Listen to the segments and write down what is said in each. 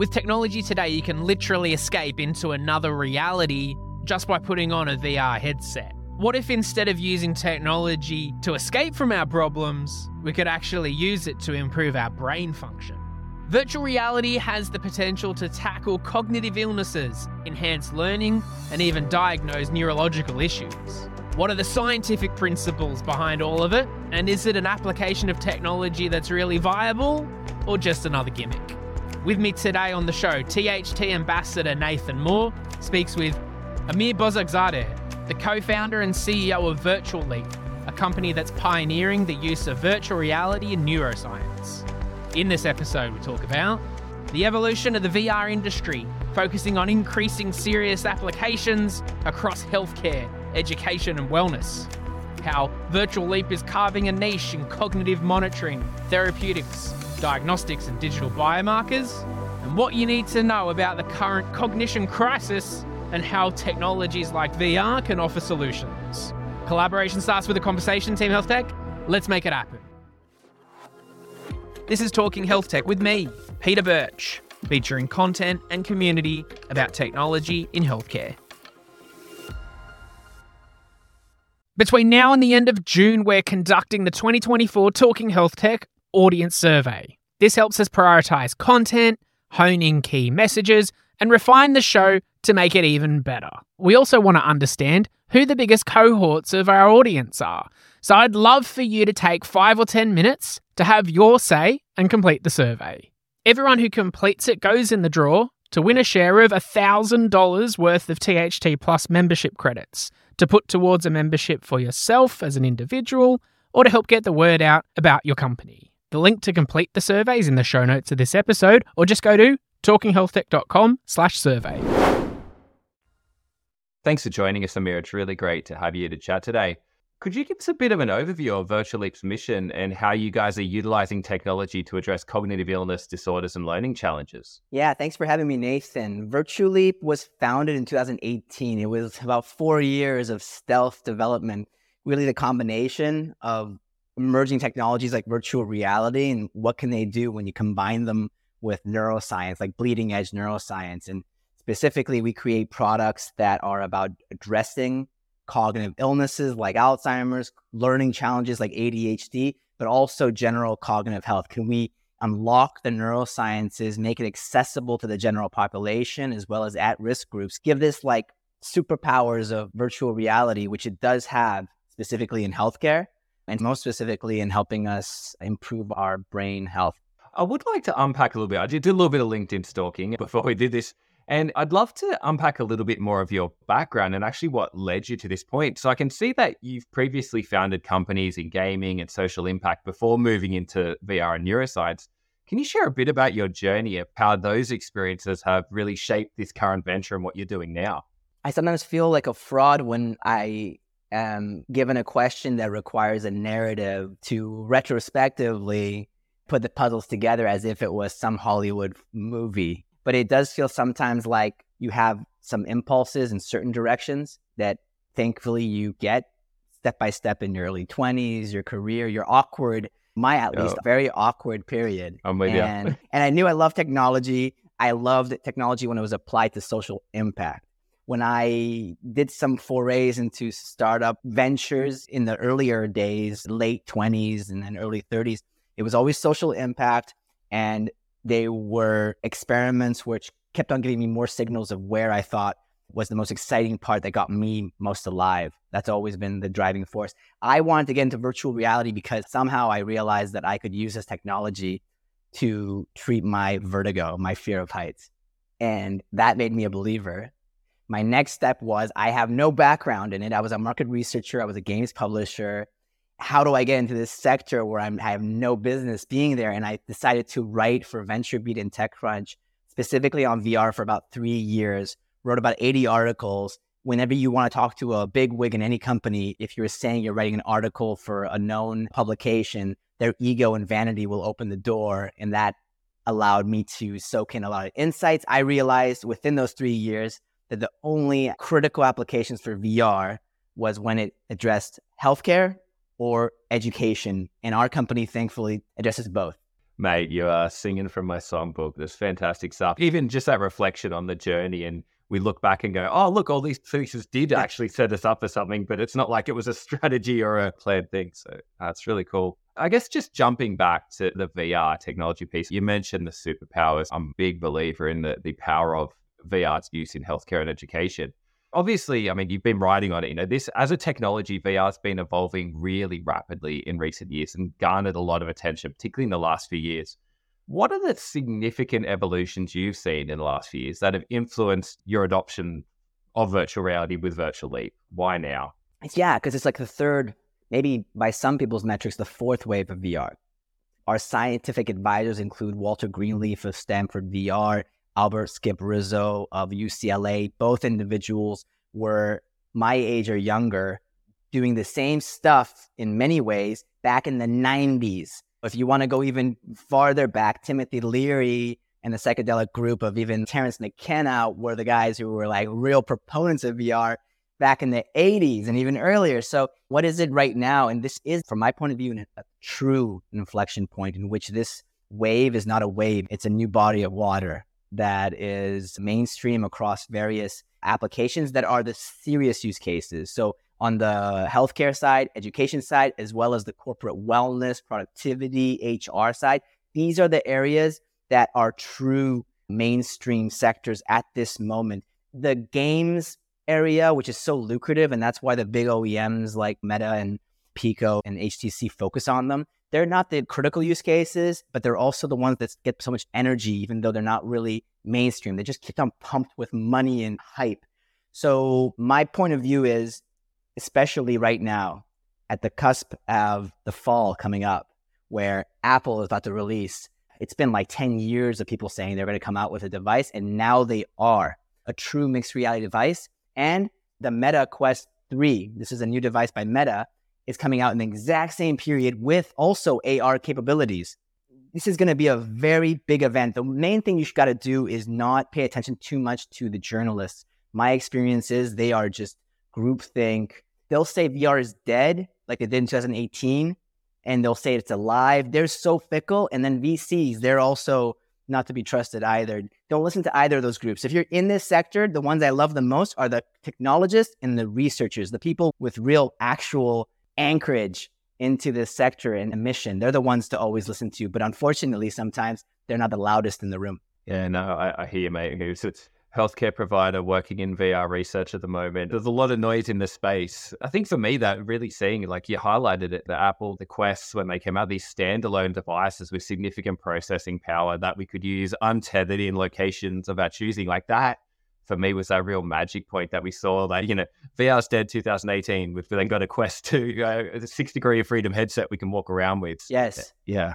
With technology today, you can literally escape into another reality just by putting on a VR headset. What if instead of using technology to escape from our problems, we could actually use it to improve our brain function? Virtual reality has the potential to tackle cognitive illnesses, enhance learning, and even diagnose neurological issues. What are the scientific principles behind all of it? And is it an application of technology that's really viable or just another gimmick? With me today on the show, THT Ambassador Nathan Moore speaks with Amir Bozorgzadeh, the co founder and CEO of Virtual Leap, a company that's pioneering the use of virtual reality in neuroscience. In this episode, we talk about the evolution of the VR industry, focusing on increasing serious applications across healthcare, education, and wellness. How Virtual Leap is carving a niche in cognitive monitoring, therapeutics, diagnostics, and digital biomarkers, and what you need to know about the current cognition crisis and how technologies like VR can offer solutions. Collaboration starts with a conversation, Team Health Tech. Let's make it happen. This is Talking Health Tech with me, Peter Birch, featuring content and community about technology in healthcare. Between now and the end of June, we're conducting the 2024 Talking Health Tech Audience Survey. This helps us prioritize content, hone in key messages, and refine the show to make it even better. We also want to understand who the biggest cohorts of our audience are. So I'd love for you to take five or 10 minutes to have your say and complete the survey. Everyone who completes it goes in the draw to win a share of $1,000 worth of THT Plus membership credits to put towards a membership for yourself as an individual or to help get the word out about your company. The link to complete the survey is in the show notes of this episode or just go to talkinghealthtech.com slash survey. Thanks for joining us, Amir. It's really great to have you to chat today. Could you give us a bit of an overview of Virtual Leap's mission and how you guys are utilizing technology to address cognitive illness, disorders, and learning challenges? Yeah, thanks for having me, Nathan. Virtual Leap was founded in 2018. It was about four years of stealth development, really the combination of emerging technologies like virtual reality and what can they do when you combine them with neuroscience, like bleeding edge neuroscience. And specifically, we create products that are about addressing cognitive illnesses like Alzheimer's, learning challenges like ADHD, but also general cognitive health? Can we unlock the neurosciences, make it accessible to the general population as well as at risk groups? Give this like superpowers of virtual reality, which it does have specifically in healthcare and most specifically in helping us improve our brain health. I would like to unpack a little bit. I did a little bit of LinkedIn stalking before we did this. And I'd love to unpack a little bit more of your background and actually what led you to this point. So I can see that you've previously founded companies in gaming and social impact before moving into VR and neuroscience. Can you share a bit about your journey of how those experiences have really shaped this current venture and what you're doing now? I sometimes feel like a fraud when I am given a question that requires a narrative to retrospectively put the puzzles together as if it was some Hollywood movie but it does feel sometimes like you have some impulses in certain directions that thankfully you get step by step in your early 20s, your career, your awkward, my at least, oh. very awkward period. I'm with and, you. and I knew I loved technology. I loved technology when it was applied to social impact. When I did some forays into startup ventures in the earlier days, late 20s and then early 30s, it was always social impact. And they were experiments which kept on giving me more signals of where I thought was the most exciting part that got me most alive. That's always been the driving force. I wanted to get into virtual reality because somehow I realized that I could use this technology to treat my vertigo, my fear of heights. And that made me a believer. My next step was I have no background in it. I was a market researcher, I was a games publisher, how do I get into this sector where I'm, I have no business being there? And I decided to write for VentureBeat and TechCrunch, specifically on VR for about three years, wrote about 80 articles. Whenever you want to talk to a big wig in any company, if you're saying you're writing an article for a known publication, their ego and vanity will open the door. And that allowed me to soak in a lot of insights. I realized within those three years that the only critical applications for VR was when it addressed healthcare or education. And our company thankfully addresses both. Mate, you are singing from my songbook. That's fantastic stuff. Even just that reflection on the journey and we look back and go, oh, look, all these features did actually set us up for something, but it's not like it was a strategy or a planned thing. So that's uh, really cool. I guess just jumping back to the VR technology piece, you mentioned the superpowers. I'm a big believer in the, the power of VR's use in healthcare and education. Obviously, I mean, you've been writing on it. You know, this as a technology, VR's been evolving really rapidly in recent years and garnered a lot of attention, particularly in the last few years. What are the significant evolutions you've seen in the last few years that have influenced your adoption of virtual reality with Virtual Leap? Why now? Yeah, because it's like the third, maybe by some people's metrics, the fourth wave of VR. Our scientific advisors include Walter Greenleaf of Stanford VR, Albert Skip Rizzo of UCLA. Both individuals were my age or younger, doing the same stuff in many ways back in the 90s if you want to go even farther back, Timothy Leary and the psychedelic group of even Terence McKenna were the guys who were like real proponents of VR back in the 80s and even earlier. So, what is it right now? And this is, from my point of view, a true inflection point in which this wave is not a wave, it's a new body of water that is mainstream across various applications that are the serious use cases. So, on the healthcare side, education side, as well as the corporate wellness, productivity, HR side. These are the areas that are true mainstream sectors at this moment. The games area, which is so lucrative, and that's why the big OEMs like Meta and Pico and HTC focus on them. They're not the critical use cases, but they're also the ones that get so much energy, even though they're not really mainstream. They just keep on pumped with money and hype. So, my point of view is especially right now at the cusp of the fall coming up, where Apple is about to release. It's been like 10 years of people saying they're going to come out with a device, and now they are a true mixed reality device. And the Meta Quest 3, this is a new device by Meta, is coming out in the exact same period with also AR capabilities. This is going to be a very big event. The main thing you've got to do is not pay attention too much to the journalists. My experience is they are just groupthink. They'll say VR is dead, like they did in 2018, and they'll say it's alive. They're so fickle. And then VCs, they're also not to be trusted either. Don't listen to either of those groups. If you're in this sector, the ones I love the most are the technologists and the researchers, the people with real actual anchorage into this sector and a mission. They're the ones to always listen to. But unfortunately, sometimes they're not the loudest in the room. Yeah, no, I, I hear you, mate. It's, healthcare provider working in VR research at the moment. There's a lot of noise in the space. I think for me, that really seeing, like you highlighted it, the Apple, the Quests, when they came out, these standalone devices with significant processing power that we could use untethered in locations of our choosing, like that. For me, was that real magic point that we saw that, you know, VR's dead 2018. We've then got a Quest 2, uh, a six degree of freedom headset we can walk around with. Yes. Yeah.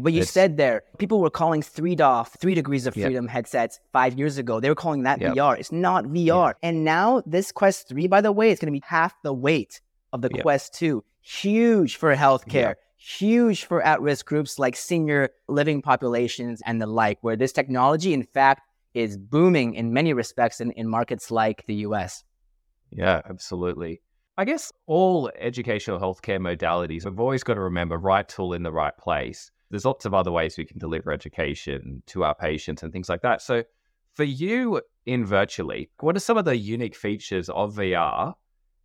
But you it's, said there, people were calling three DOF, three degrees of freedom yep. headsets five years ago. They were calling that yep. VR. It's not VR. Yep. And now this Quest 3, by the way, is going to be half the weight of the Quest 2. Huge for healthcare, huge for at risk groups like senior living populations and the like, where this technology, in fact, is booming in many respects in, in markets like the US. Yeah, absolutely. I guess all educational healthcare modalities, we've always got to remember right tool in the right place there's lots of other ways we can deliver education to our patients and things like that. So, for you in Virtual Leap, what are some of the unique features of VR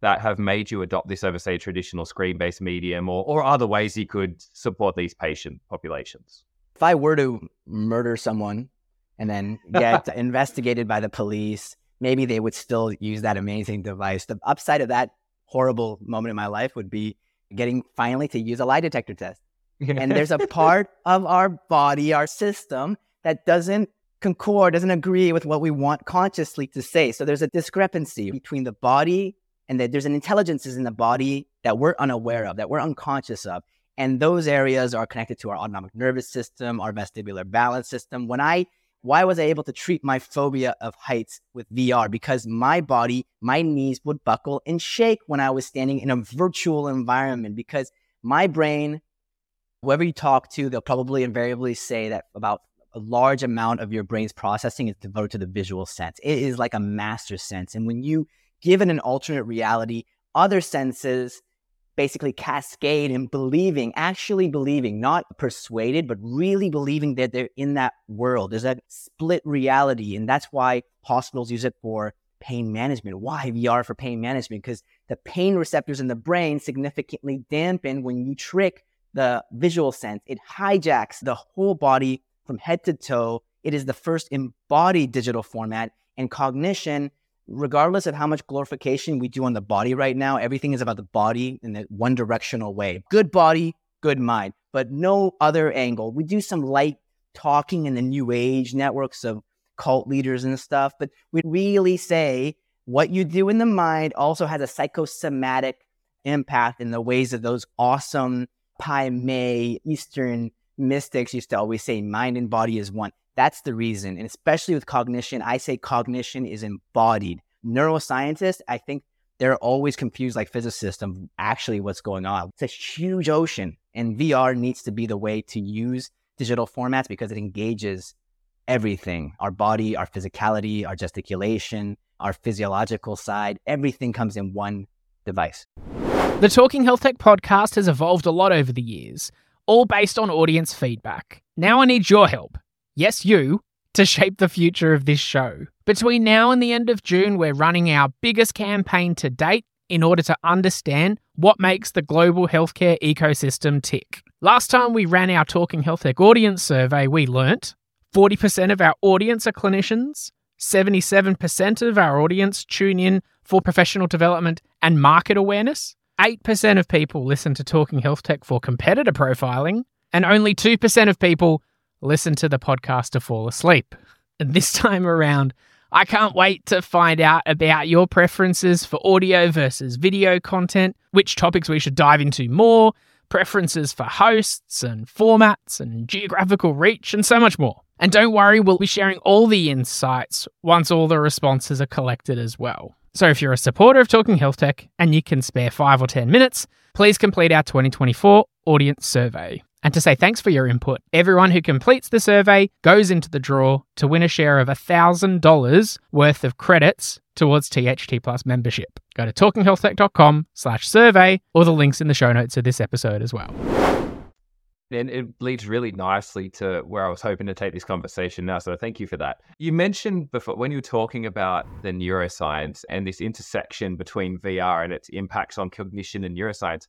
that have made you adopt this over, say, traditional screen based medium or, or other ways you could support these patient populations? If I were to murder someone and then get investigated by the police, maybe they would still use that amazing device. The upside of that horrible moment in my life would be getting finally to use a lie detector test and there's a part of our body, our system, that doesn't concord, doesn't agree with what we want consciously to say. So there's a discrepancy between the body and that there's an intelligences in the body that we're unaware of, that we're unconscious of. And those areas are connected to our autonomic nervous system, our vestibular balance system. When I why was I able to treat my phobia of heights with VR? Because my body, my knees would buckle and shake when I was standing in a virtual environment because my brain whoever you talk to, they'll probably invariably say that about a large amount of your brain's processing is devoted to the visual sense. It is like a master sense. And when you give it an alternate reality, other senses basically cascade and believing, actually believing, not persuaded, but really believing that they're in that world. There's that split reality. And that's why hospitals use it for pain management. Why VR for pain management? Because the pain receptors in the brain significantly dampen when you trick the visual sense. It hijacks the whole body from head to toe. It is the first embodied digital format. And cognition regardless of how much glorification we do on the body right now, everything is about the body in a one directional way. Good body, good mind, but no other angle. We do some light talking in the new age networks of cult leaders and stuff, but we really say what you do in the mind also has a psychosomatic impact in the ways that those awesome Pai Mei Eastern mystics used to always say mind and body is one. That's the reason. And especially with cognition, I say cognition is embodied. Neuroscientists, I think they're always confused like physicists of actually what's going on. It's a huge ocean, and VR needs to be the way to use digital formats because it engages everything our body, our physicality, our gesticulation, our physiological side. Everything comes in one device. The Talking Health Tech podcast has evolved a lot over the years, all based on audience feedback. Now I need your help yes, you, to shape the future of this show. Between now and the end of June, we're running our biggest campaign to date in order to understand what makes the global healthcare ecosystem tick. Last time we ran our Talking Health Tech audience survey, we learnt 40% of our audience are clinicians, 77% of our audience tune in for professional development and market awareness, 8% of people listen to Talking Health Tech for competitor profiling, and only 2% of people listen to the podcast to fall asleep. And this time around, I can't wait to find out about your preferences for audio versus video content, which topics we should dive into more, preferences for hosts and formats and geographical reach, and so much more. And don't worry, we'll be sharing all the insights once all the responses are collected as well. So if you're a supporter of Talking Health Tech and you can spare five or 10 minutes, please complete our 2024 audience survey. And to say thanks for your input, everyone who completes the survey goes into the draw to win a share of $1,000 worth of credits towards THT Plus membership. Go to talkinghealthtech.com slash survey or the links in the show notes of this episode as well. And it leads really nicely to where I was hoping to take this conversation now. So thank you for that. You mentioned before when you were talking about the neuroscience and this intersection between VR and its impacts on cognition and neuroscience.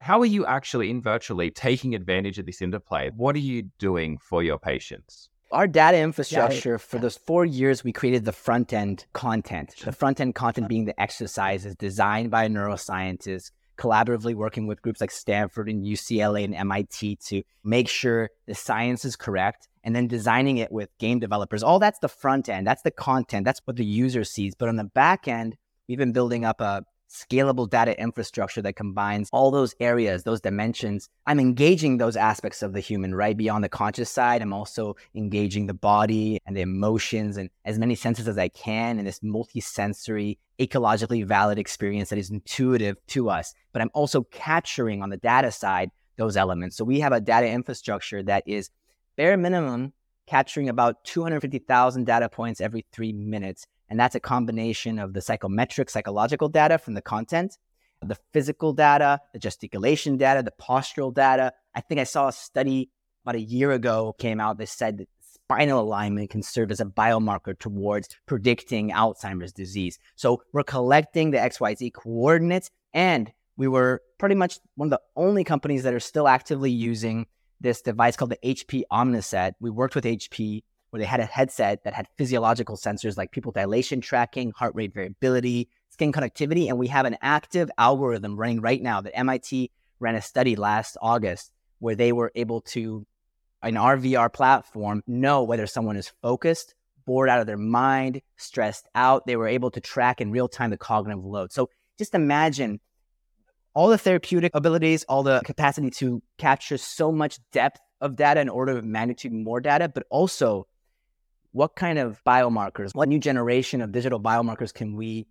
How are you actually in Virtual Leap taking advantage of this interplay? What are you doing for your patients? Our data infrastructure yeah, for those four years, we created the front end content. The front end content being the exercises designed by neuroscientists, collaboratively working with groups like Stanford and UCLA and MIT to make sure the science is correct and then designing it with game developers. All that's the front end, that's the content, that's what the user sees. But on the back end, we've been building up a scalable data infrastructure that combines all those areas, those dimensions. I'm engaging those aspects of the human, right? Beyond the conscious side, I'm also engaging the body and the emotions and as many senses as I can in this multi-sensory, ecologically valid experience that is intuitive to us. But I'm also capturing on the data side those elements. So we have a data infrastructure that is bare minimum capturing about 250,000 data points every three minutes and that's a combination of the psychometric, psychological data from the content, the physical data, the gesticulation data, the postural data. I think I saw a study about a year ago came out that said that spinal alignment can serve as a biomarker towards predicting Alzheimer's disease. So we're collecting the XYZ coordinates and we were pretty much one of the only companies that are still actively using this device called the HP Omnicept. We worked with HP where they had a headset that had physiological sensors like pupil dilation tracking, heart rate variability, skin conductivity. And we have an active algorithm running right now that MIT ran a study last August where they were able to, in our VR platform, know whether someone is focused, bored out of their mind, stressed out. They were able to track in real time the cognitive load. So just imagine all the therapeutic abilities, all the capacity to capture so much depth of data in order of magnitude more data, but also what kind of biomarkers, what new generation of digital biomarkers can we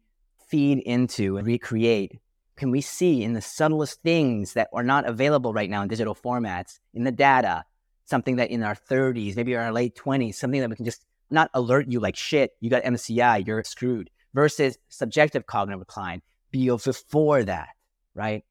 feed into and recreate? Can we see in the subtlest things that are not available right now in digital formats, in the data, something that in our 30s, maybe in our late 20s, something that we can just not alert you like shit, you got MCI, you're screwed, versus subjective cognitive decline, be before that, right?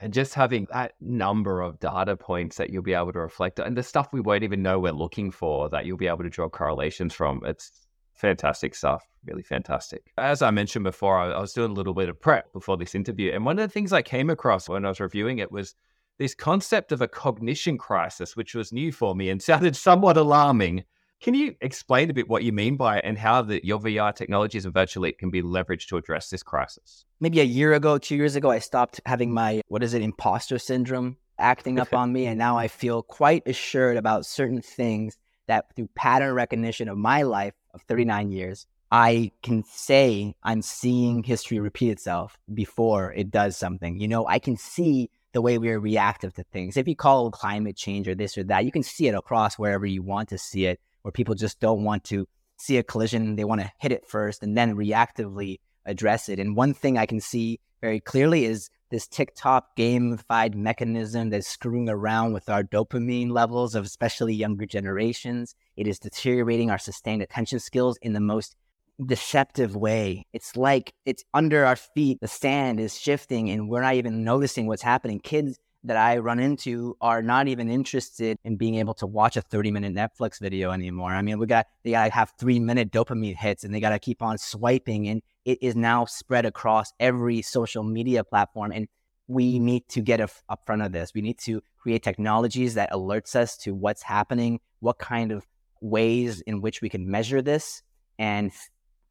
And just having that number of data points that you'll be able to reflect on, and the stuff we won't even know we're looking for that you'll be able to draw correlations from. It's fantastic stuff. Really fantastic. As I mentioned before, I, was doing a little bit of prep before this interview. And one of the things I came across when I was reviewing it was this concept of a cognition crisis, which was new for me and sounded somewhat alarming. Can you explain a bit what you mean by it and how the, your VR technologies and Virtual Leap can be leveraged to address this crisis? Maybe a year ago, two years ago, I stopped having my, what is it, imposter syndrome acting up on me. And now I feel quite assured about certain things that through pattern recognition of my life of 39 years, I can say I'm seeing history repeat itself before it does something. You know, I can see the way we're reactive to things. If you call climate change or this or that, you can see it across wherever you want to see it, where people just don't want to see a collision. They want to hit it first and then reactively address it. And one thing I can see very clearly is this TikTok gamified mechanism that's screwing around with our dopamine levels of especially younger generations. It is deteriorating our sustained attention skills in the most deceptive way. It's like it's under our feet, the sand is shifting, and we're not even noticing what's happening. Kids that I run into are not even interested in being able to watch a 30 minute Netflix video anymore. I mean, we got, they got to have three minute dopamine hits and they got to keep on swiping. And it is now spread across every social media platform. And we mm-hmm. need to get up front of this. We need to create technologies that alerts us to what's happening, what kind of ways in which we can measure this and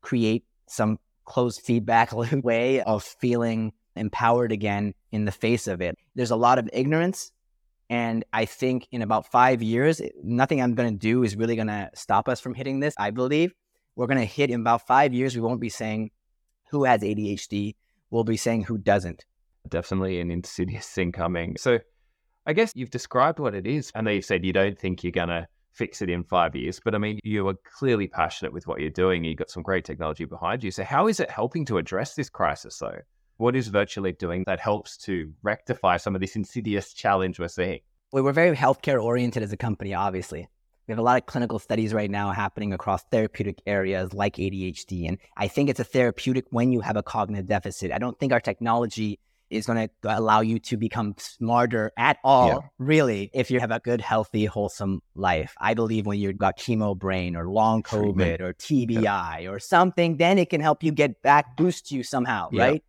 create some closed feedback way of feeling empowered again in the face of it. There's a lot of ignorance. And I think in about five years, nothing I'm going to do is really going to stop us from hitting this. I believe we're going to hit in about five years. We won't be saying who has ADHD. We'll be saying who doesn't. Definitely an insidious thing coming. So I guess you've described what it is. And you've said you don't think you're going to fix it in five years. But I mean, you are clearly passionate with what you're doing. You've got some great technology behind you. So, how is it helping to address this crisis, though? What is Virtual Leap doing that helps to rectify some of this insidious challenge we're seeing? Well, we're very healthcare oriented as a company, obviously. We have a lot of clinical studies right now happening across therapeutic areas like ADHD. And I think it's a therapeutic when you have a cognitive deficit. I don't think our technology is going to allow you to become smarter at all, yeah. really, if you have a good, healthy, wholesome life. I believe when you've got chemo brain or long COVID Treatment. or TBI yeah. or something, then it can help you get back, boost you somehow, yeah. right?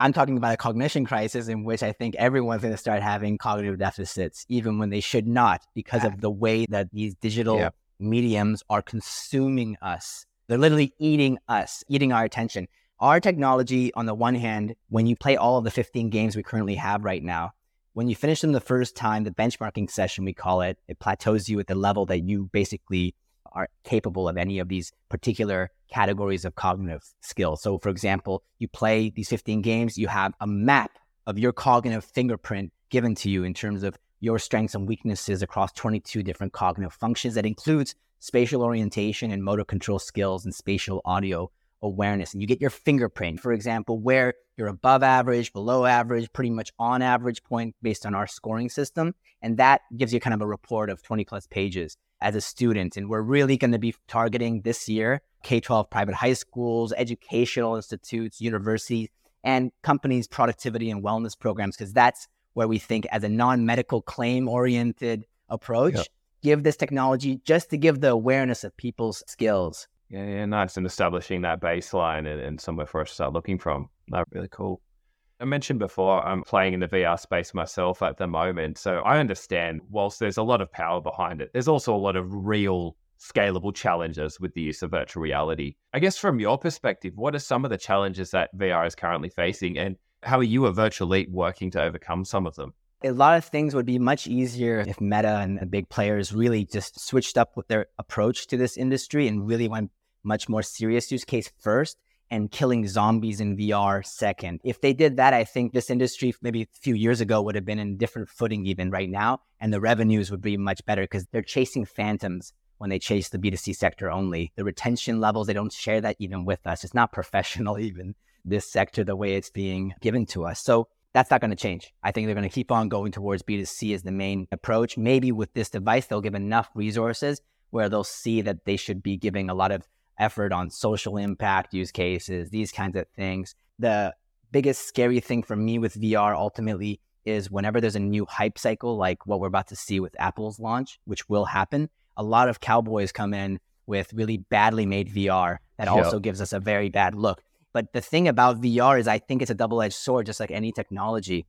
I'm talking about a cognition crisis in which I think everyone's going to start having cognitive deficits, even when they should not, because of the way that these digital mediums are consuming us. They're literally eating us, eating our attention. Our technology, on the one hand, when you play all of the 15 games we currently have right now, when you finish them the first time, the benchmarking session, we call it, it plateaus you at the level that you basically are capable of any of these particular categories of cognitive skills. So, for example, you play these 15 games, you have a map of your cognitive fingerprint given to you in terms of your strengths and weaknesses across 22 different cognitive functions that includes spatial orientation and motor control skills and spatial audio awareness and you get your fingerprint, for example, where you're above average, below average, pretty much on average point based on our scoring system. And that gives you kind of a report of 20 plus pages as a student. And we're really going to be targeting this year K 12 private high schools, educational institutes, universities, and companies' productivity and wellness programs, because that's where we think, as a non medical claim oriented approach, yep. give this technology just to give the awareness of people's skills yeah, yeah, nice. And establishing that baseline and, and somewhere for us to start looking from. That really cool. I mentioned before, I'm playing in the VR space myself at the moment. So I understand, whilst there's a lot of power behind it, there's also a lot of real scalable challenges with the use of virtual reality. I guess from your perspective, what are some of the challenges that VR is currently facing? And how are you a Virtual Leap working to overcome some of them? A lot of things would be much easier if Meta and the big players really just switched up with their approach to this industry and really went much more serious use case first and killing zombies in VR second. If they did that, I think this industry maybe a few years ago would have been in different footing even right now, and the revenues would be much better because they're chasing phantoms when they chase the B2C sector only. The retention levels, they don't share that even with us. It's not professional, even this sector, the way it's being given to us. So that's not going to change. I think they're going to keep on going towards B2C as the main approach. Maybe with this device, they'll give enough resources where they'll see that they should be giving a lot of effort on social impact use cases, these kinds of things. The biggest scary thing for me with VR ultimately is whenever there's a new hype cycle, like what we're about to see with Apple's launch, which will happen, a lot of cowboys come in with really badly made VR that Yep. also gives us a very bad look. But the thing about VR is I think it's a double edged sword, just like any technology.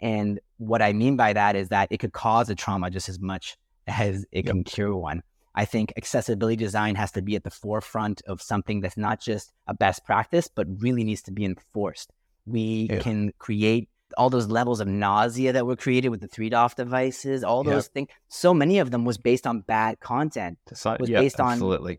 And what I mean by that is that it could cause a trauma just as much as it Yep. can cure one. I think accessibility design has to be at the forefront of something that's not just a best practice, but really needs to be enforced. We Yeah. can create all those levels of nausea that were created with the three DOF devices, all Yep. those things. So many of them was based on bad content. So- was yeah, based on- absolutely.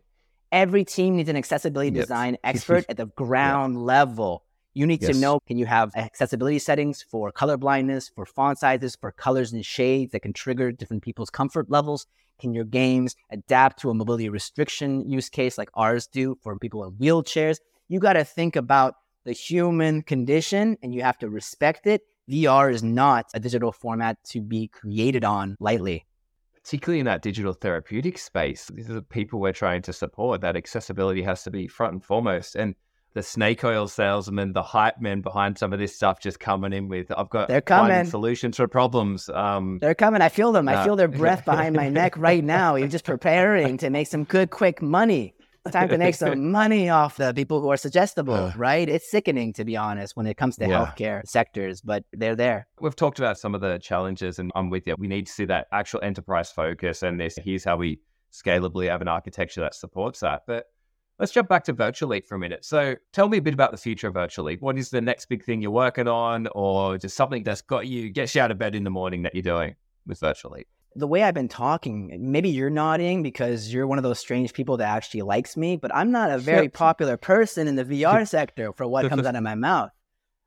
Every team needs an accessibility Yep. design expert at the ground level. You need Yes. to know can you have accessibility settings for color blindness, for font sizes, for colors and shades that can trigger different people's comfort levels? Can your games adapt to a mobility restriction use case like ours do for people in wheelchairs? You got to think about the human condition and you have to respect it. VR is not a digital format to be created on lightly. particularly in that digital therapeutic space, these are the people we're trying to support. That accessibility has to be front and foremost. And the snake oil salesman, the hype men behind some of this stuff just coming in with, I've got They're coming. solutions for problems. Um, They're coming. I feel them. I feel their breath behind my neck right now. You're just preparing to make some good, quick money. It's time to make some money off the people who are suggestible, Uh. right? It's sickening, to be honest, when it comes to Yeah. healthcare sectors, but they're there. we've talked about some of the challenges, and I'm with you. We need to see that actual enterprise focus, and this here's how we scalably have an architecture that supports that. But let's jump back to Virtual Leap for a minute. So tell me a bit about the future of Virtual Leap. What is the next big thing you're working on, or just something that's got you gets you out of bed in the morning that you're doing with Virtual Leap? The way I've been talking, maybe you're nodding because you're one of those strange people that actually likes me, but I'm not a very popular person in the VR sector for what comes out of my mouth.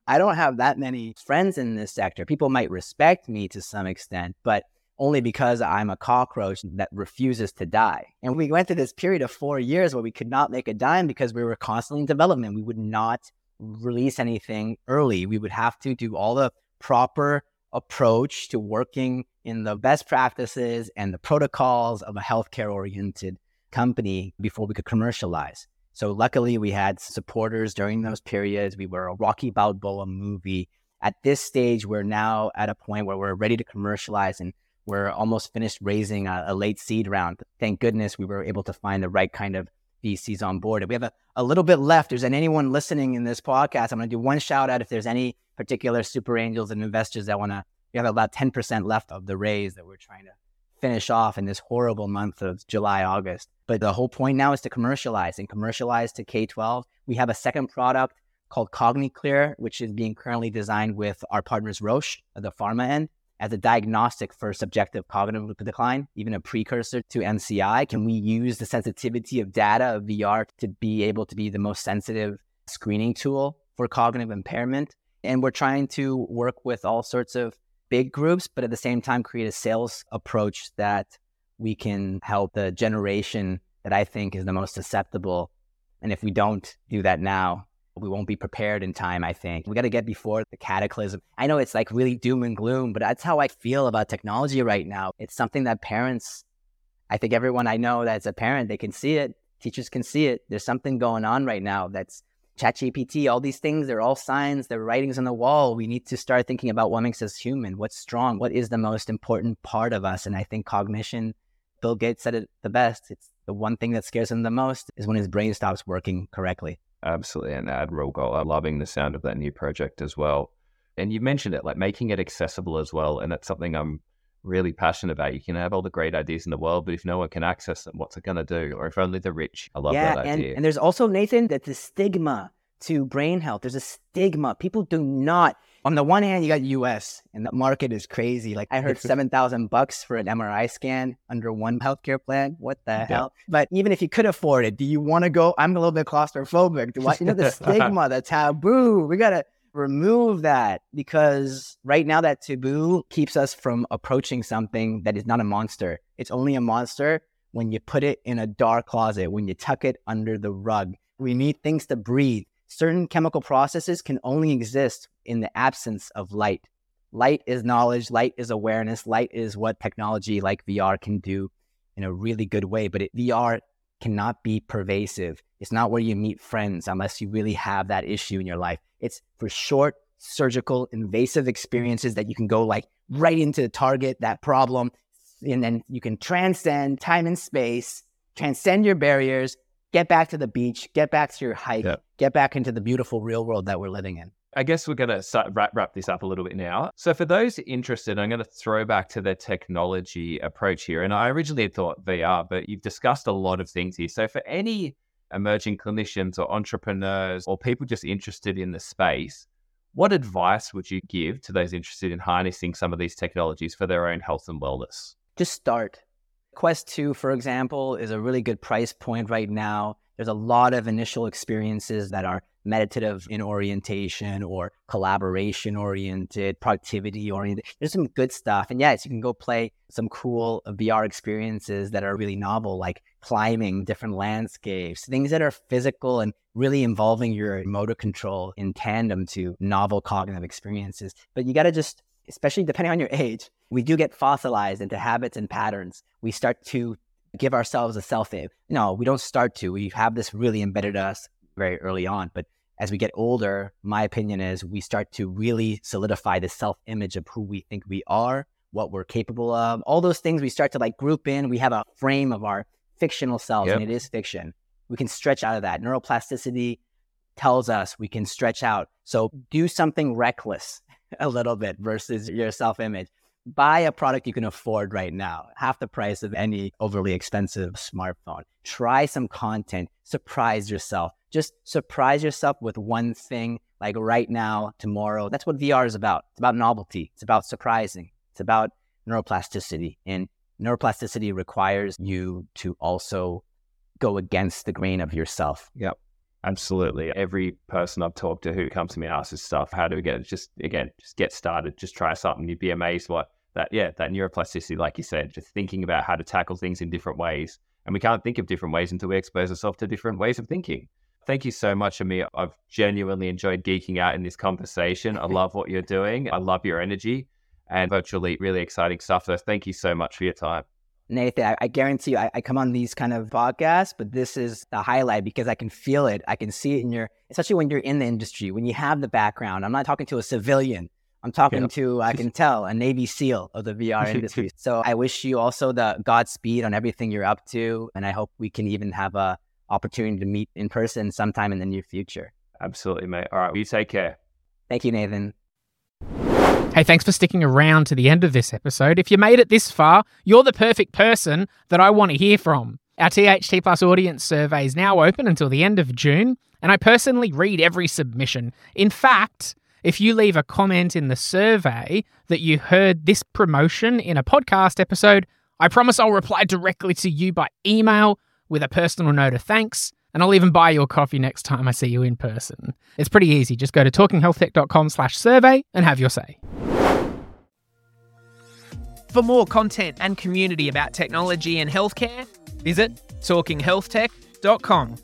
I don't have that many friends in this sector. People might respect me to some extent, but only because I'm a cockroach that refuses to die. And we went through this period of four years where we could not make a dime because we were constantly in development. We would not release anything early. We would have to do all the proper approach to working in the best practices and the protocols of a healthcare oriented company before we could commercialize. So luckily we had supporters during those periods. We were a Rocky Balboa movie. At this stage, we're now at a point where we're ready to commercialize and we're almost finished raising a, a late seed round. Thank goodness we were able to find the right kind of VCs on board. We have a, a little bit left. There's anyone listening in this podcast. I'm going to do one shout out if there's any particular super angels and investors that want to. We have about 10% left of the raise that we're trying to finish off in this horrible month of July, August. But the whole point now is to commercialize and commercialize to K 12. We have a second product called CogniClear, which is being currently designed with our partners Roche the pharma end as a diagnostic for subjective cognitive decline, even a precursor to MCI. Can we use the sensitivity of data of VR to be able to be the most sensitive screening tool for cognitive impairment? And we're trying to work with all sorts of big groups, but at the same time, create a sales approach that we can help the generation that I think is the most susceptible. And if we don't do that now, we won't be prepared in time, I think. We got to get before the cataclysm. I know it's like really doom and gloom, but that's how I feel about technology right now. It's something that parents, I think everyone I know that's a parent, they can see it. Teachers can see it. There's something going on right now that's ChatGPT, all these things, they're all signs, they're writings on the wall. We need to start thinking about what makes us human, what's strong, what is the most important part of us. And I think cognition, Bill Gates said it the best. It's the one thing that scares him the most is when his brain stops working correctly. Absolutely, an admirable goal. I'm loving the sound of that new project as well. And you mentioned it, like making it accessible as well. And that's something I'm really passionate about. You can have all the great ideas in the world, but if no one can access them, what's it going to do? Or if only the rich. I love yeah, that and, idea. and there's also Nathan that the stigma to brain health. There's a stigma. People do not. On the one hand, you got U.S. and the market is crazy. Like I heard seven thousand bucks for an MRI scan under one healthcare plan. What the hell? But even if you could afford it, do you want to go? I'm a little bit claustrophobic. Do I, you know the stigma, the taboo? We gotta remove that because right now that taboo keeps us from approaching something that is not a monster. It's only a monster when you put it in a dark closet, when you tuck it under the rug. We need things to breathe. Certain chemical processes can only exist in the absence of light. Light is knowledge, light is awareness, light is what technology like VR can do in a really good way. But it, VR cannot be pervasive. It's not where you meet friends unless you really have that issue in your life. It's for short, surgical invasive experiences that you can go like right into the target that problem and then you can transcend time and space transcend your barriers get back to the beach get back to your hike Yep. get back into the beautiful real world that we're living in I guess we're going to wrap, wrap this up a little bit now. So, for those interested, I'm going to throw back to the technology approach here. And I originally had thought VR, but you've discussed a lot of things here. So, for any emerging clinicians or entrepreneurs or people just interested in the space, what advice would you give to those interested in harnessing some of these technologies for their own health and wellness? just start quest 2 for example is a really good price point right now there's a lot of initial experiences that are meditative in orientation or collaboration oriented, productivity oriented. There's some good stuff. And yes, you can go play some cool VR experiences that are really novel, like climbing different landscapes, things that are physical and really involving your motor control in tandem to novel cognitive experiences. But you got to just, especially depending on your age, we do get fossilized into habits and patterns. We start to give ourselves a self image. No, we don't start to. We have this really embedded us very early on. But as we get older, my opinion is we start to really solidify the self image of who we think we are, what we're capable of. All those things we start to like group in. We have a frame of our fictional selves, Yep. and it is fiction. We can stretch out of that. Neuroplasticity tells us we can stretch out. So do something reckless a little bit versus your self image. Buy a product you can afford right now, half the price of any overly expensive smartphone. Try some content, surprise yourself. Just surprise yourself with one thing, like right now, tomorrow. That's what VR is about. It's about novelty, it's about surprising, it's about neuroplasticity. And neuroplasticity requires you to also go against the grain of yourself. Yep. Absolutely. Every person I've talked to who comes to me and asks this stuff, how do we get it? Just again, just get started. Just try something. You'd be amazed what that yeah, that neuroplasticity, like you said, just thinking about how to tackle things in different ways. And we can't think of different ways until we expose ourselves to different ways of thinking. Thank you so much, Amir. I've genuinely enjoyed geeking out in this conversation. I love what you're doing. I love your energy and Virtual Leap really exciting stuff. So thank you so much for your time. Nathan, I, guarantee you, I, I come on these kind of podcasts, but this is the highlight because I can feel it. I can see it in your, especially when you're in the industry, when you have the background. I'm not talking to a civilian. I'm talking Yeah. to, I can tell, a Navy SEAL of the VR industry. so I wish you also the Godspeed on everything you're up to. And I hope we can even have a opportunity to meet in person sometime in the near future. Absolutely, mate. All right. Well, you take care. Thank you, Nathan. Hey, thanks for sticking around to the end of this episode. If you made it this far, you're the perfect person that I want to hear from. Our THT Plus audience survey is now open until the end of June, and I personally read every submission. In fact, if you leave a comment in the survey that you heard this promotion in a podcast episode, I promise I'll reply directly to you by email with a personal note of thanks, and I'll even buy you a coffee next time I see you in person. It's pretty easy. Just go to talkinghealthtech.com slash survey and have your say. For more content and community about technology and healthcare, visit talkinghealthtech.com.